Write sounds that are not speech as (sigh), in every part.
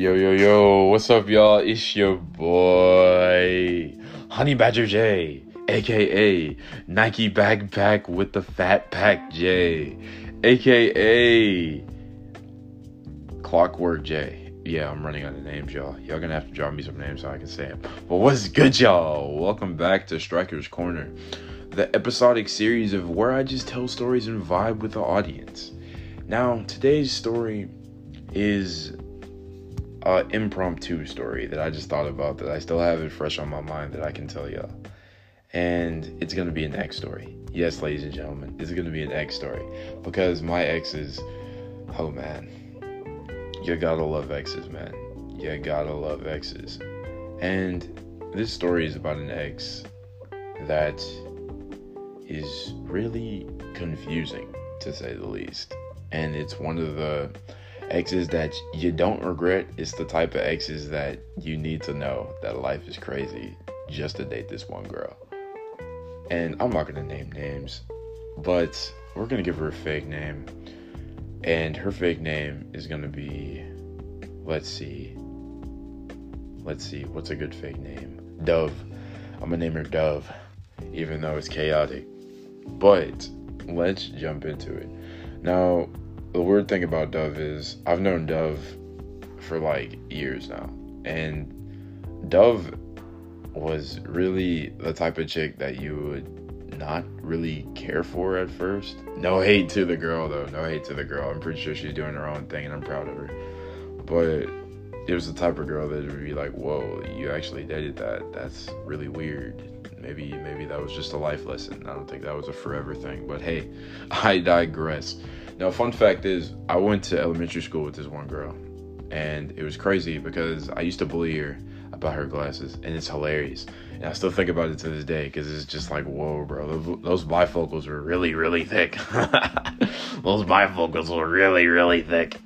Yo, yo, yo, what's up, y'all? It's your boy, Honey Badger J, aka Nike Backpack with the Fat Pack J, aka Clockwork J. Yeah, I'm running out of names, y'all. Y'all gonna have to draw me some names so I can say them. But what's good, y'all? Welcome back to Striker's Corner, the episodic series of where I just tell stories and vibe with the audience. Now, today's story is a impromptu story that I just thought about that I still have it fresh on my mind that I can tell y'all. And it's gonna be an ex story. Yes, ladies and gentlemen, it's gonna be an ex story. Because my exes, oh man, you gotta love exes, man. You gotta love exes. And this story is about an ex that is really confusing, to say the least. And it's one of the exes that you don't regret. It's the type of exes that you need to know that life is crazy just to date this one girl. And I'm not gonna name names, but we're gonna give her a fake name. And her fake name is gonna be, let's see, let's see, what's a good fake name? Dove. I'm gonna name her Dove, even though it's chaotic. But let's jump into it. Now, the weird thing about Dove is I've known Dove for like years now. And Dove was really the type of chick that you would not really care for at first. No hate to the girl though. No hate to the girl. I'm pretty sure she's doing her own thing and I'm proud of her. But it was the type of girl that would be like, "Whoa, you actually dated that? That's really weird." Maybe maybe that was just a life lesson. I don't think that was a forever thing. But hey, (laughs) I digress. Now, fun fact is, I went to elementary school with this one girl, and it was crazy because I used to bully her about her glasses, and it's hilarious. And I still think about it to this day because it's just like, whoa, bro, those, bifocals were really, really thick. (laughs) those bifocals were really, really thick.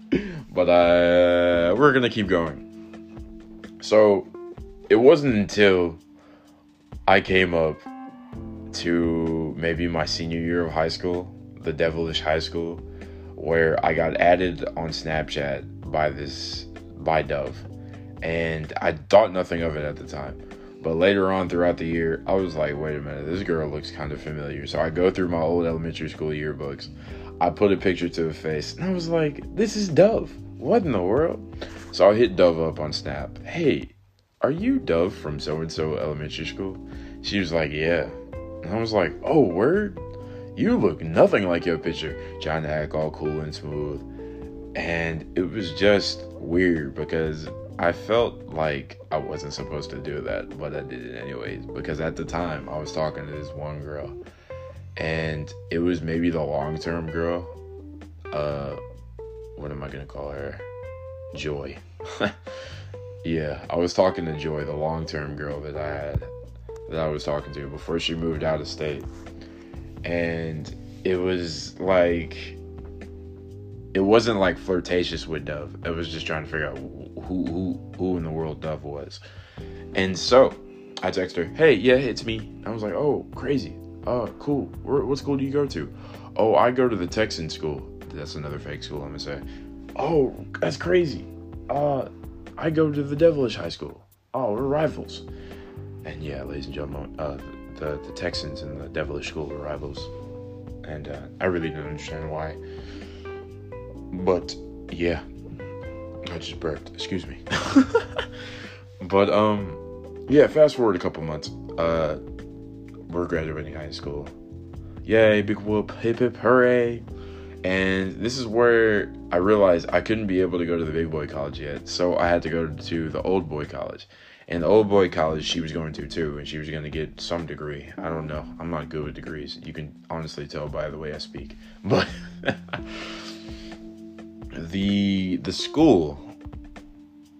But uh, we're gonna keep going. So it wasn't until I came up to maybe my senior year of high school, the devilish high school, where I got added on Snapchat by this by Dove, and I thought nothing of it at the time. But later on throughout the year, I was like, wait a minute, this girl looks kind of familiar. So I go through my old elementary school yearbooks. I put a picture to her face, and I was like, this is Dove. What in the world? So I hit Dove up on Snap. Hey, are you Dove from so and so elementary school? She was like, yeah. And I was like, oh, word? You look nothing like your picture. Trying to act all cool and smooth. And it was just weird because I felt like I wasn't supposed to do that, but I did it anyways. Because at the time, I was talking to this one girl, and it was maybe the long term girl. Uh, what am I gonna call her? Joy. (laughs) yeah, I was talking to Joy, the long term girl that I had, that I was talking to before she moved out of state and it was like it wasn't like flirtatious with Dove. It was just trying to figure out who who who in the world Dove was. And so I text her, "Hey, yeah, it's me." I was like, "Oh, crazy. Oh, cool. Where, what school do you go to?" "Oh, I go to the Texan school." That's another fake school. I'm gonna say. "Oh, that's crazy. Uh, I go to the Devilish High School. Oh, we're rivals." And yeah, ladies and gentlemen, uh, the, the Texans and the Devilish School were rivals. And uh, I really don't understand why. But yeah, I just burped. Excuse me. (laughs) but um, yeah. Fast forward a couple months. Uh, we're graduating high school. Yay! Big whoop! Hip hip hooray! And this is where I realized I couldn't be able to go to the big boy college yet, so I had to go to the old boy college. And the old boy college she was going to too, and she was going to get some degree. I don't know. I'm not good with degrees. You can honestly tell by the way I speak. (laughs) But the the school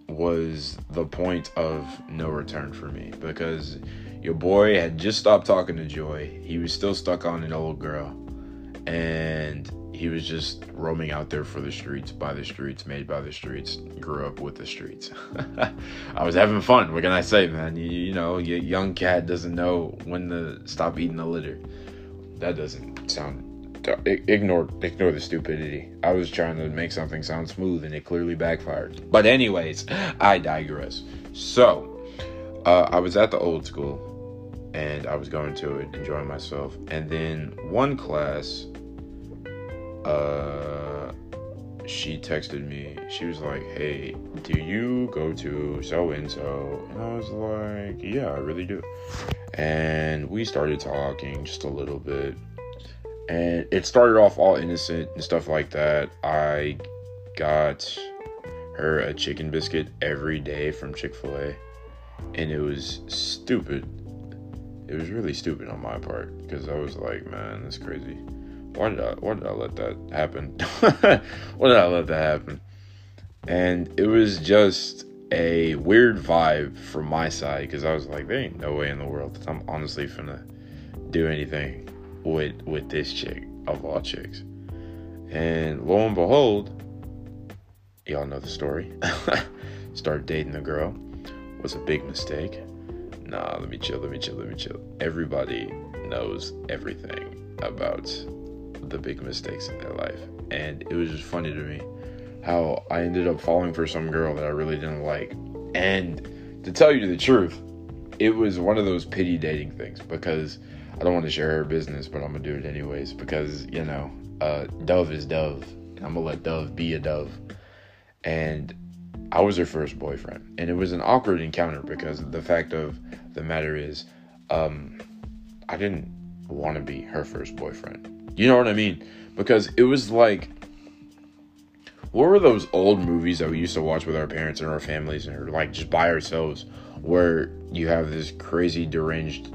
was the point of no return for me because your boy had just stopped talking to Joy. He was still stuck on an old girl. And he was just roaming out there for the streets, by the streets, made by the streets, grew up with the streets. (laughs) I was having fun. What can I say, man? You, you know, your young cat doesn't know when to stop eating the litter. That doesn't sound ignore ignore the stupidity. I was trying to make something sound smooth, and it clearly backfired. But anyways, (laughs) I digress. So, uh, I was at the old school, and I was going to it, enjoying myself. And then one class, uh, she texted me. She was like, "Hey, do you go to so and so?" And I was like, "Yeah, I really do." And we started talking just a little bit and it started off all innocent and stuff like that. I got her a chicken biscuit every day from Chick fil A, and it was stupid. It was really stupid on my part because I was like, man, that's crazy. Why did I, why did I let that happen? (laughs) why did I let that happen? And it was just a weird vibe from my side because I was like, there ain't no way in the world that I'm honestly finna do anything with with this chick of all chicks. And lo and behold, y'all know the story. (laughs) Started dating the girl. Was a big mistake. Nah, let me chill, let me chill, let me chill. Everybody knows everything about the big mistakes in their life. And it was just funny to me how I ended up falling for some girl that I really didn't like. And to tell you the truth, it was one of those pity dating things because I don't want to share her business, but I'm gonna do it anyways because you know, uh, Dove is Dove. I'm gonna let Dove be a Dove. And I was her first boyfriend, and it was an awkward encounter because the fact of the matter is, um, I didn't want to be her first boyfriend. You know what I mean? Because it was like, what were those old movies that we used to watch with our parents and our families, and like just by ourselves, where you have this crazy deranged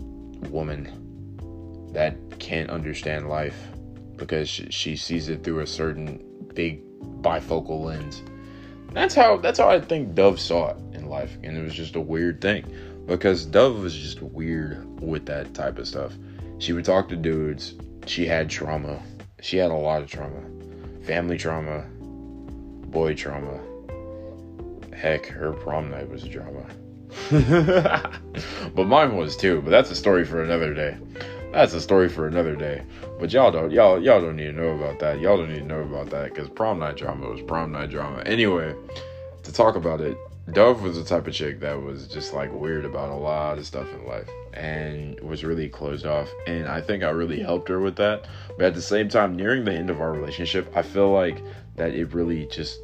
woman that can't understand life because she, sees it through a certain big bifocal lens. That's how that's how I think Dove saw it in life, and it was just a weird thing because Dove was just weird with that type of stuff. She would talk to dudes. She had trauma. She had a lot of trauma, family trauma, boy trauma. Heck, her prom night was a drama. (laughs) but mine was too. But that's a story for another day that's a story for another day. But y'all don't y'all y'all don't need to know about that. Y'all don't need to know about that because prom night drama was prom night drama. Anyway, to talk about it, Dove was the type of chick that was just like weird about a lot of stuff in life and was really closed off. And I think I really helped her with that. But at the same time, nearing the end of our relationship, I feel like that it really just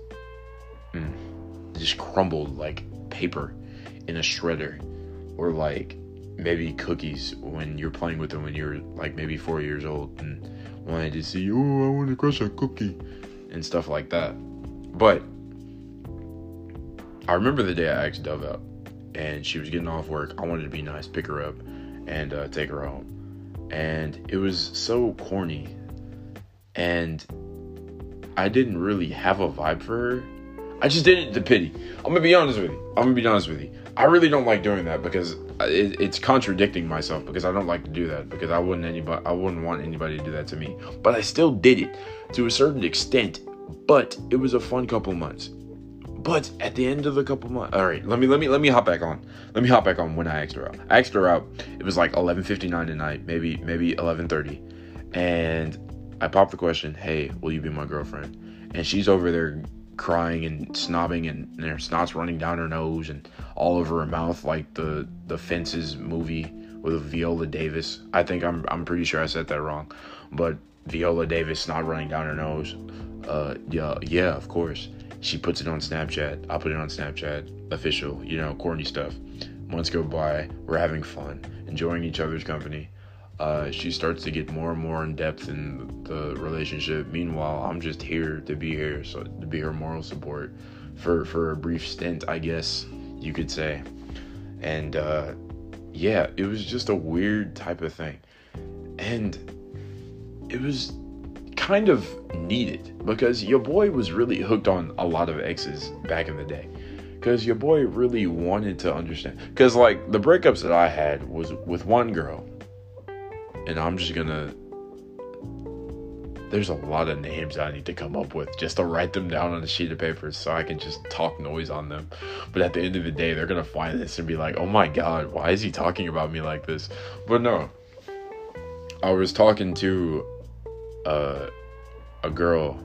mm, just crumbled like paper in a shredder or like maybe cookies when you're playing with them when you're like maybe four years old and wanted to see, oh, I want to crush a cookie and stuff like that. But I remember the day I asked Dove out and she was getting off work. I wanted to be nice, pick her up, and uh, take her home. And it was so corny. And I didn't really have a vibe for her. I just did it to pity. I'm gonna be honest with you. I'm gonna be honest with you. I really don't like doing that because it, it's contradicting myself because I don't like to do that because I wouldn't anybody I wouldn't want anybody to do that to me. But I still did it to a certain extent. But it was a fun couple months. But at the end of the couple months, all right, let me let me let me hop back on. Let me hop back on when I asked her out. I asked her out. It was like 11:59 at night, maybe maybe 11:30, and I popped the question, "Hey, will you be my girlfriend?" And she's over there crying and snobbing and, and her snot's running down her nose and all over her mouth like the the fences movie with viola davis i think i'm i'm pretty sure i said that wrong but viola davis snot running down her nose uh yeah yeah of course she puts it on snapchat. I put it on snapchat official you know corny stuff. Months go by. We're having fun enjoying each other's company. Uh, she starts to get more and more in depth in the relationship. Meanwhile, I'm just here to be here, so to be her moral support. For for a brief stint, I guess you could say. And uh, yeah, it was just a weird type of thing, and it was kind of needed because your boy was really hooked on a lot of exes back in the day because your boy really wanted to understand because like the breakups that i had was with one girl and I'm just gonna. There's a lot of names I need to come up with just to write them down on a sheet of paper so I can just talk noise on them. But at the end of the day, they're gonna find this and be like, oh my god, why is he talking about me like this? But no. I was talking to uh, a girl,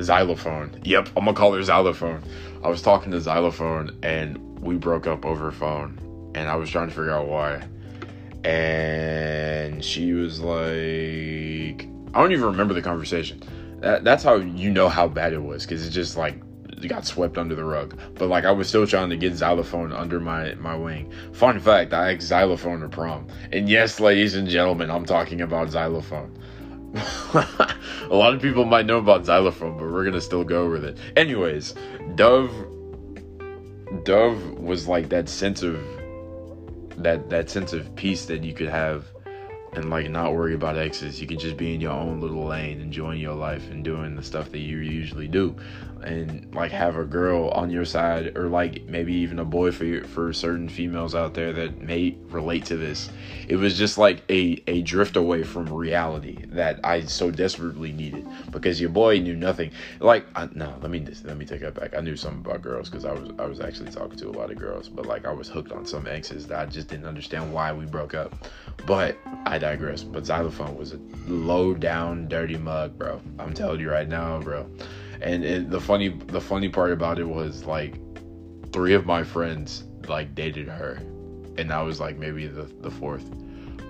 Xylophone. Yep, I'm gonna call her Xylophone. I was talking to Xylophone and we broke up over phone, and I was trying to figure out why. And she was like, I don't even remember the conversation. That, that's how you know how bad it was, because it just like got swept under the rug. But like I was still trying to get xylophone under my my wing. Fun fact, I asked xylophone to prom. And yes, ladies and gentlemen, I'm talking about xylophone. (laughs) a lot of people might know about xylophone, but we're gonna still go with it. Anyways, Dove Dove was like that sense of that that sense of peace that you could have and like not worry about exes. You can just be in your own little lane, enjoying your life and doing the stuff that you usually do. And like have a girl on your side or like maybe even a boy for for certain females out there that may relate to this. It was just like a a drift away from reality that i so desperately needed because your boy knew nothing. Like I, no let me let me take that back. I knew something about girls because i was i was actually talking to a lot of girls but like i was hooked on some exes that i just didn't understand why we broke up but i digress. But xylophone was a low down dirty mug bro. I'm telling you right now bro. And it, the funny the funny part about it was like three of my friends like dated her. And I was like maybe the, the fourth.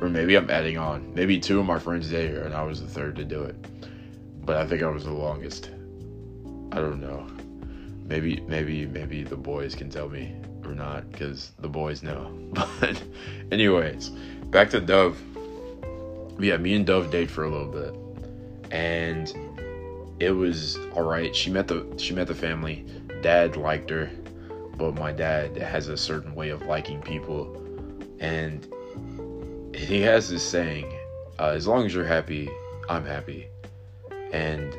Or maybe I'm adding on. Maybe two of my friends dated her and I was the third to do it. But I think I was the longest. I don't know. Maybe maybe maybe the boys can tell me or not because the boys know (laughs) but anyways back to Dove yeah me and Dove date for a little bit and it was all right. She met the she met the family. Dad liked her, but my dad has a certain way of liking people, and he has this saying: uh, "As long as you're happy, I'm happy." And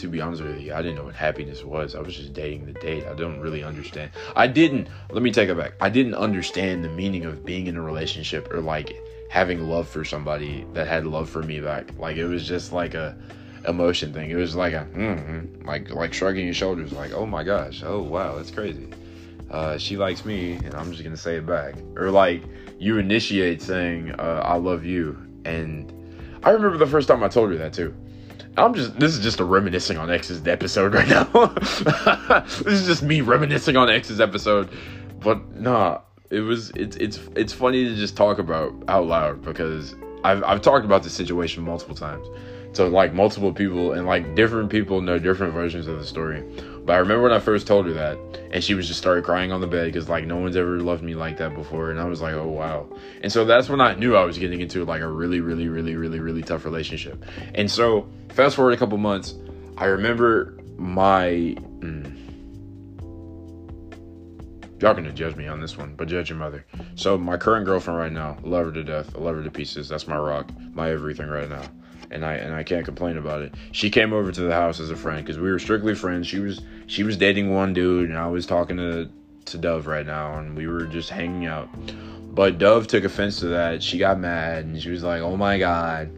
to be honest with you, I didn't know what happiness was. I was just dating the date. I don't really understand. I didn't. Let me take it back. I didn't understand the meaning of being in a relationship or like having love for somebody that had love for me back. Like it was just like a emotion thing. It was like a mm-hmm, like like shrugging your shoulders, like oh my gosh, oh wow, that's crazy. Uh, she likes me, and I'm just gonna say it back. Or like you initiate saying uh, I love you, and I remember the first time I told her that too. I'm just this is just a reminiscing on X's episode right now. (laughs) this is just me reminiscing on X's episode, but nah, it was it's it's it's funny to just talk about out loud because I've I've talked about this situation multiple times to like multiple people and like different people know different versions of the story. But I remember when I first told her that, and she was just started crying on the bed because like no one's ever loved me like that before, and I was like, oh wow. And so that's when I knew I was getting into like a really, really, really, really, really tough relationship. And so fast forward a couple months, I remember my. Mm, y'all gonna judge me on this one, but judge your mother. So my current girlfriend right now, love her to death. I love her to pieces. That's my rock, my everything right now and I and I can't complain about it. She came over to the house as a friend because we were strictly friends. She was she was dating one dude, and I was talking to to Dove right now, and we were just hanging out. But Dove took offense to that. She got mad, and she was like, "Oh my god."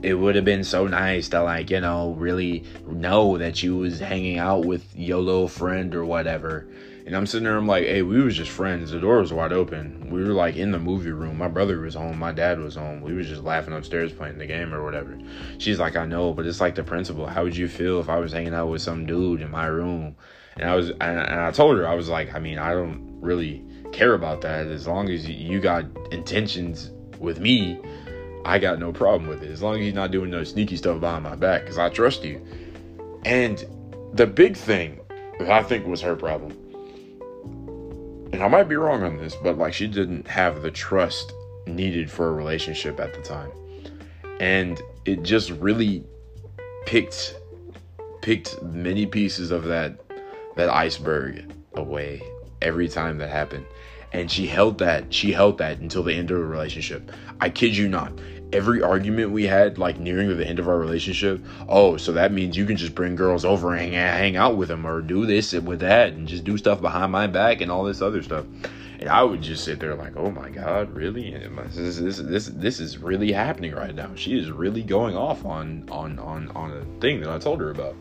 It would have been so nice to like, you know, really know that you was hanging out with your little friend or whatever and I'm sitting there, I'm like, hey, we was just friends. The door was wide open. We were like in the movie room. My brother was home. My dad was home. We was just laughing upstairs playing the game or whatever. She's like, I know, but it's like the principle. How would you feel if I was hanging out with some dude in my room? And I was, and, I told her, I was like, I mean, I don't really care about that. As long as you got intentions with me, I got no problem with it. As long as you're not doing no sneaky stuff behind my back, because I trust you. And the big thing I think was her problem and I might be wrong on this, but like she didn't have the trust needed for a relationship at the time. And it just really picked picked many pieces of that that iceberg away every time that happened. And she held that, she held that until the end of the relationship. I kid you not every argument we had, like nearing the end of our relationship, oh, so that means you can just bring girls over and hang, hang out with them or do this and with that and just do stuff behind my back and all this other stuff. And I would just sit there like, oh my God, really? This, this, this, this is really happening right now. She is really going off on, on, on, on a thing that I told her about.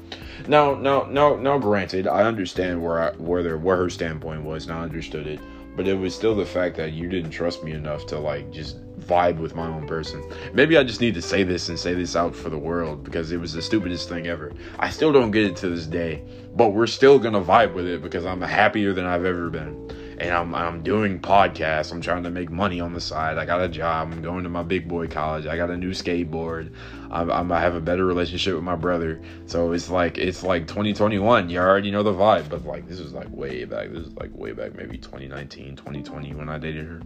Now, now, now, now, granted, I understand where I, where there, where her standpoint was and I understood it, but it was still the fact that you didn't trust me enough to like just vibe with my own person. Maybe I just need to say this and say this out for the world because it was the stupidest thing ever. I still don't get it to this day, but we're still gonna vibe with it because I'm happier than I've ever been. And I'm, I'm doing podcasts. I'm trying to make money on the side. I got a job. I'm going to my big boy college. I got a new skateboard. I'm, I'm, I have a better relationship with my brother. So it's like it's like 2021. You already know the vibe. But like this is like way back. This is like way back, maybe 2019, 2020 when I dated her.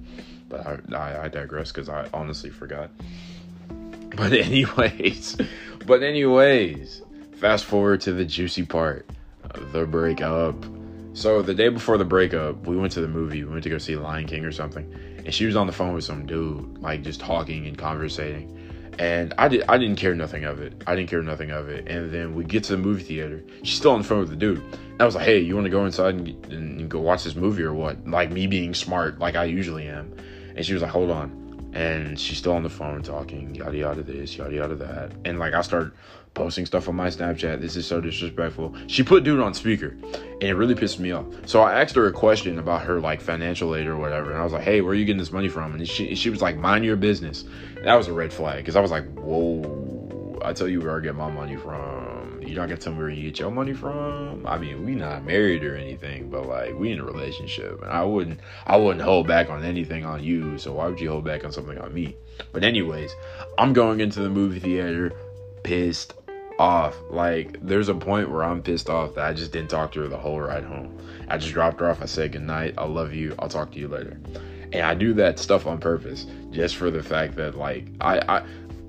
But I, I, I digress because I honestly forgot. But (laughs) anyways, but anyways, fast forward to the juicy part, the breakup. So the day before the breakup, we went to the movie. We went to go see Lion King or something, and she was on the phone with some dude, like just talking and conversating. And I did I didn't care nothing of it. I didn't care nothing of it. And then we get to the movie theater. She's still on the phone with the dude. And I was like, "Hey, you want to go inside and, and go watch this movie or what?" Like me being smart, like I usually am. And she was like, "Hold on." And she's still on the phone talking, yada yada this, yada yada that. And like I start posting stuff on my Snapchat. This is so disrespectful. She put dude on speaker, and it really pissed me off. So I asked her a question about her like financial aid or whatever, and I was like, "Hey, where are you getting this money from?" And she she was like, "Mind your business." That was a red flag because I was like, "Whoa, I tell you where I get my money from. You're not gonna tell me where you get your money from." I mean, we not married or anything, but like we in a relationship, and I wouldn't I wouldn't hold back on anything on you. So why would you hold back on something on me? But anyways, I'm going into the movie theater pissed off. Like, there's a point where I'm pissed off that I just didn't talk to her the whole ride home. I just dropped her off. I said, Good night. I love you. I'll talk to you later. And I do that stuff on purpose just for the fact that, like, I, I,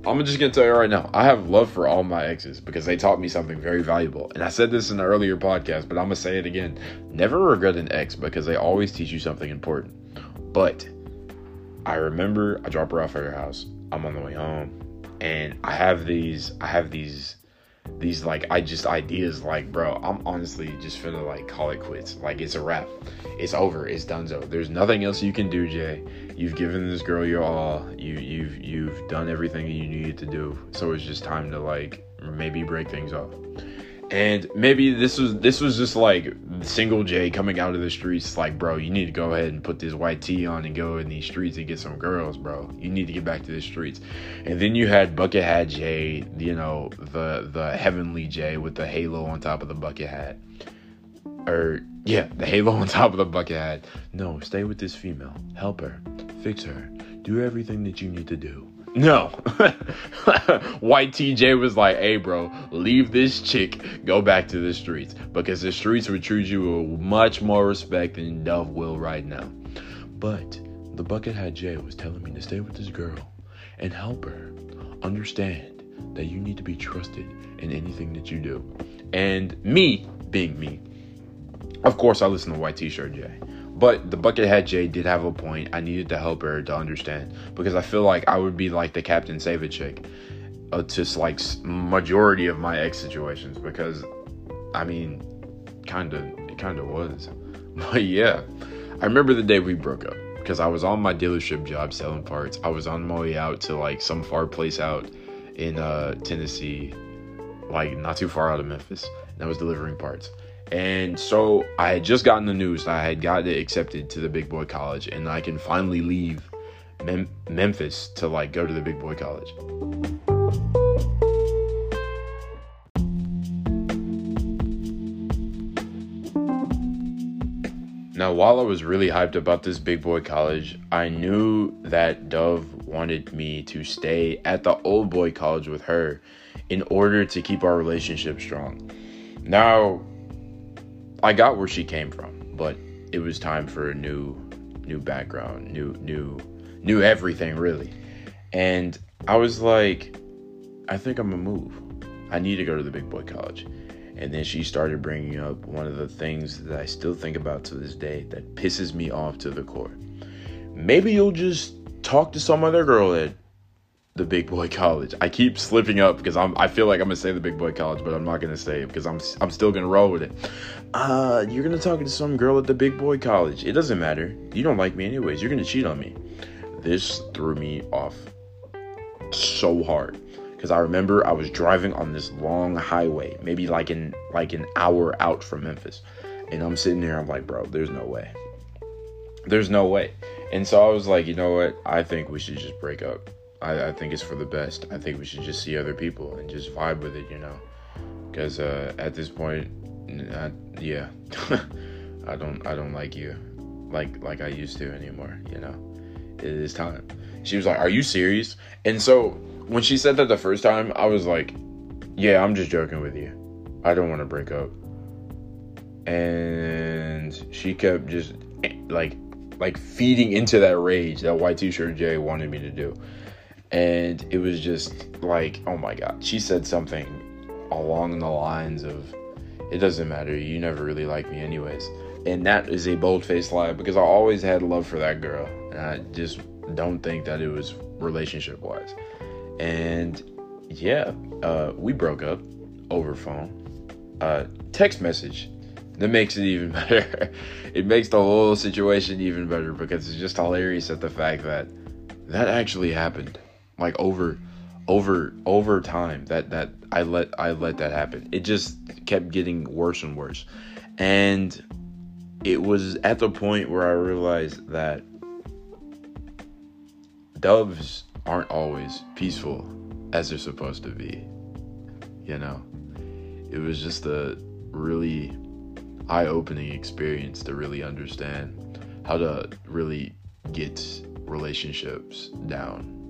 I'm just gonna tell you right now, I have love for all my exes because they taught me something very valuable. And I said this in an earlier podcast, but I'm gonna say it again. Never regret an ex because they always teach you something important. But I remember I drop her off at her house. I'm on the way home, and I have these, I have these these like I just ideas like bro I'm honestly just finna like call it quits. Like it's a wrap. It's over. It's done. So there's nothing else you can do Jay. You've given this girl your all. You you've you've done everything you needed to do. So it's just time to like maybe break things off and maybe this was this was just like single J coming out of the streets like bro you need to go ahead and put this white tee on and go in these streets and get some girls bro. You need to get back to the streets. And then you had bucket hat J you know the the heavenly J with the halo on top of the bucket hat. Or yeah the halo on top of the bucket hat. No stay with this female. Help her. Fix her. Do everything that you need to do no. (laughs) White TJ was like, hey, bro, leave this chick, go back to the streets. Because the streets would treat you with much more respect than Dove will right now. But the Buckethead Jay was telling me to stay with this girl and help her understand that you need to be trusted in anything that you do. And me, being me, of course, I listen to White T shirt J. But the Buckethead Jay did have a point. I needed to help her to understand because I feel like I would be like the Captain Save a chick uh, to like majority of my ex situations because I mean, kind of, it kind of was. (laughs) But yeah, I remember the day we broke up because I was on my dealership job selling parts. I was on my way out to like some far place out in uh, Tennessee, like not too far out of Memphis, and I was delivering parts. And so I had just gotten the news that I had gotten accepted to the big boy college and I can finally leave Mem- Memphis to like go to the big boy college. Now, while I was really hyped about this big boy college, I knew that Dove wanted me to stay at the old boy college with her in order to keep our relationship strong. Now, I got where she came from, but it was time for a new new background, new new new everything really. And I was like, I think I'm gonna move. I need to go to the big boy college. And then she started bringing up one of the things that I still think about to this day that pisses me off to the core. Maybe you'll just talk to some other girl at the big boy college. I keep slipping up because I'm I feel like I'm gonna say the big boy college, but I'm not gonna say it because I'm I'm still gonna roll with it. Uh, you're gonna talk to some girl at the big boy college. It doesn't matter. You don't like me anyways. You're gonna cheat on me. This threw me off so hard because I remember I was driving on this long highway, maybe like an like an hour out from Memphis, and I'm sitting there. I'm like, bro, there's no way. There's no way. And so I was like, you know what? I think we should just break up. I, I think it's for the best. I think we should just see other people and just vibe with it, you know? Because uh, at this point, I, yeah, (laughs) I don't I don't like you like like I used to anymore. You know, it is time. She was like, "Are you serious?" And so when she said that the first time, I was like, "Yeah, I'm just joking with you. I don't want to break up." And she kept just like like feeding into that rage that white t-shirt Jay wanted me to do. And it was just like, oh my god. She said something along the lines of it doesn't matter. You never really liked me anyways. And that is a bold faced lie because I always had love for that girl. And I just don't think that it was relationship wise. And yeah, uh, we broke up over phone. Uh, text message that makes it even (laughs) better. it makes the whole situation even better because it's just hilarious at the fact that that actually happened. Like over over over time that that I let I let that happen. It just kept getting worse and worse. And it was at the point where I realized that doves aren't always peaceful as they're supposed to be. You know, it was just a really eye opening experience to really understand how to really get relationships down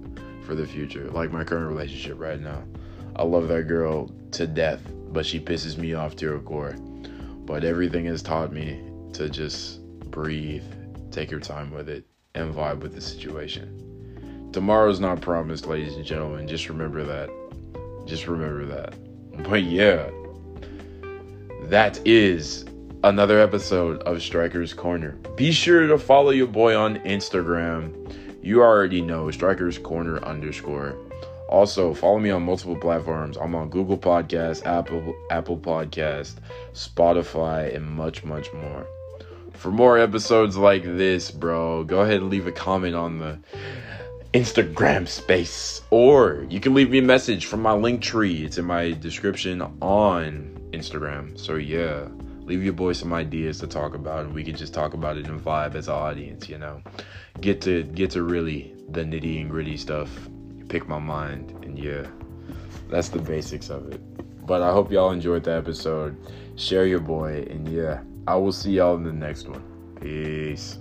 for the future. Like my current relationship right now. I love that girl to death, but she pisses me off to her core. But everything has taught me to just breathe, take your time with it, and vibe with the situation. Tomorrow's not promised, ladies and gentlemen. Just remember that. Just remember that. But yeah, that is another episode of Strikers Corner. Be sure to follow your boy on Instagram. You already know Strikers Corner underscore. Also, follow me on multiple platforms. I'm on Google Podcast, Apple Apple Podcast, Spotify, and much, much more. For more episodes like this, bro, go ahead and leave a comment on the Instagram space. Or you can leave me a message from my Linktree. It's in my description on Instagram. So yeah, leave your boy some ideas to talk about and we can just talk about it and vibe as an audience you know? Get to get to really the nitty and gritty stuff. Pick my mind and yeah that's the basics of it. But i hope y'all enjoyed the episode. Share your boy and yeah i will see y'all in the next one. Peace.